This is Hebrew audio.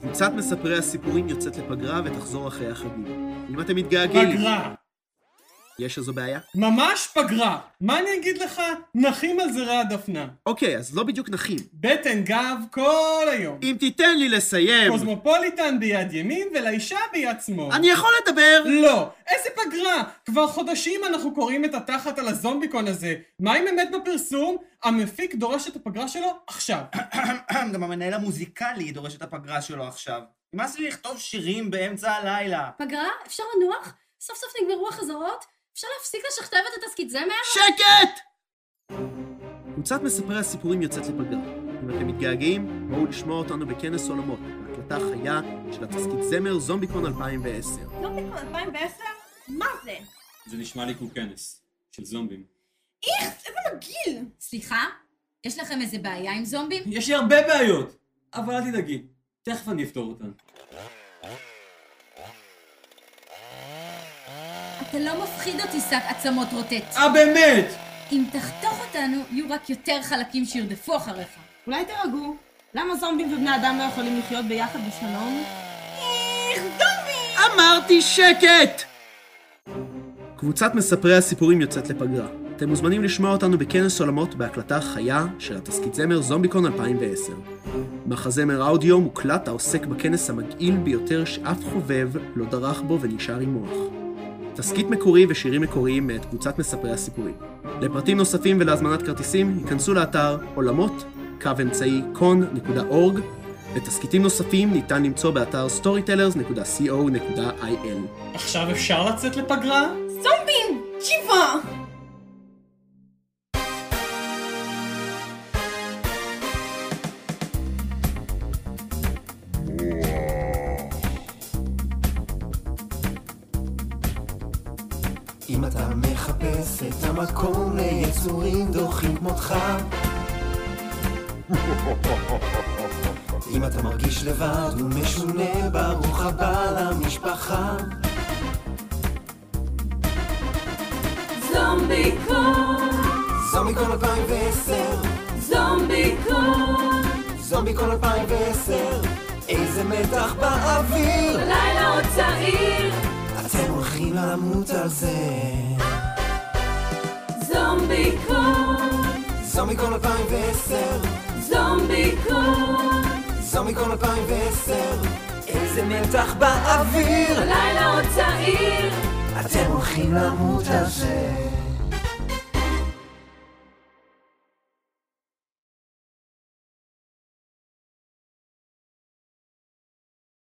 קבוצת מספרי הסיפורים יוצאת לפגרה ותחזור אחרי החגים. אם אתם מתגעגעים... פגרה. יש איזו בעיה? ממש פגרה. מה אני אגיד לך? נחים על זרי הדפנה. אוקיי, אז לא בדיוק נחים. בטן גב כל היום. אם תיתן לי לסיים... קוסמופוליטן ביד ימין ולאישה ביד שמאל. אני יכול לדבר? לא! איזה פגרה! כבר חודשים אנחנו קוראים את התחת על הזומביקון הזה. מה אם אמת בפרסום? המפיק דורש את הפגרה שלו עכשיו. גם המנהל המוזיקלי דורש את הפגרה שלו עכשיו. נמאס לי לכתוב שירים באמצע הלילה. פגרה? אפשר לנוח? סוף סוף נגמרו החזרות? אפשר להפסיק לשכתב את התסכית זמר? שקט! קבוצת מספרי הסיפורים יוצאת לפגרה. אם אתם מתגעגעים, בואו לשמוע אותנו בכנס עולמות, בהקלטה חיה של התסכית זמר זומביקון 2010. זומביקון 2010? מה זה? זה נשמע לי כמו כנס, של זומבים. איכס, איזה מגעיל! סליחה? יש לכם איזה בעיה עם זומבים? יש לי הרבה בעיות, אבל אל תדאגי, תכף אני אפתור אותן. אתה לא מפחיד אותי, שק עצמות רוטט. אה, באמת! אם תחתוך אותנו, יהיו רק יותר חלקים שירדפו אחריך. אולי תירגעו. למה זומבים ובני אדם לא יכולים לחיות ביחד בשלום? איך, זומבי! אמרתי שקט! קבוצת מספרי הסיפורים יוצאת לפגרה. אתם מוזמנים לשמוע אותנו בכנס עולמות בהקלטה חיה של התסכית זמר זומביקון 2010. מחזמר אודיו מוקלט העוסק בכנס המגעיל ביותר שאף חובב לא דרך בו ונשאר עם מוח. תסכית מקורי ושירים מקוריים מאת קבוצת מספרי הסיפורים. לפרטים נוספים ולהזמנת כרטיסים, היכנסו לאתר עולמות, קו אמצעי con.org, ותסכיתים נוספים ניתן למצוא באתר storytellers.co.il. עכשיו אפשר לצאת לפגרה? זומבים! תשיבה! אם אתה מחפש את המקום ליצורים דוחים כמותך אם אתה מרגיש לבד ומשונה, ברוך הבא למשפחה. זומביקון, זומביקון 2010 זומביקון, זומביקון 2010 איזה מתח באוויר. לילה עוד צעיר, למות על זה. זומביקון, זומביקון 2010 זומביקון, זומביקון 2010 איזה מתח באוויר. לילה עוד צעיר, אתם הולכים למות על זה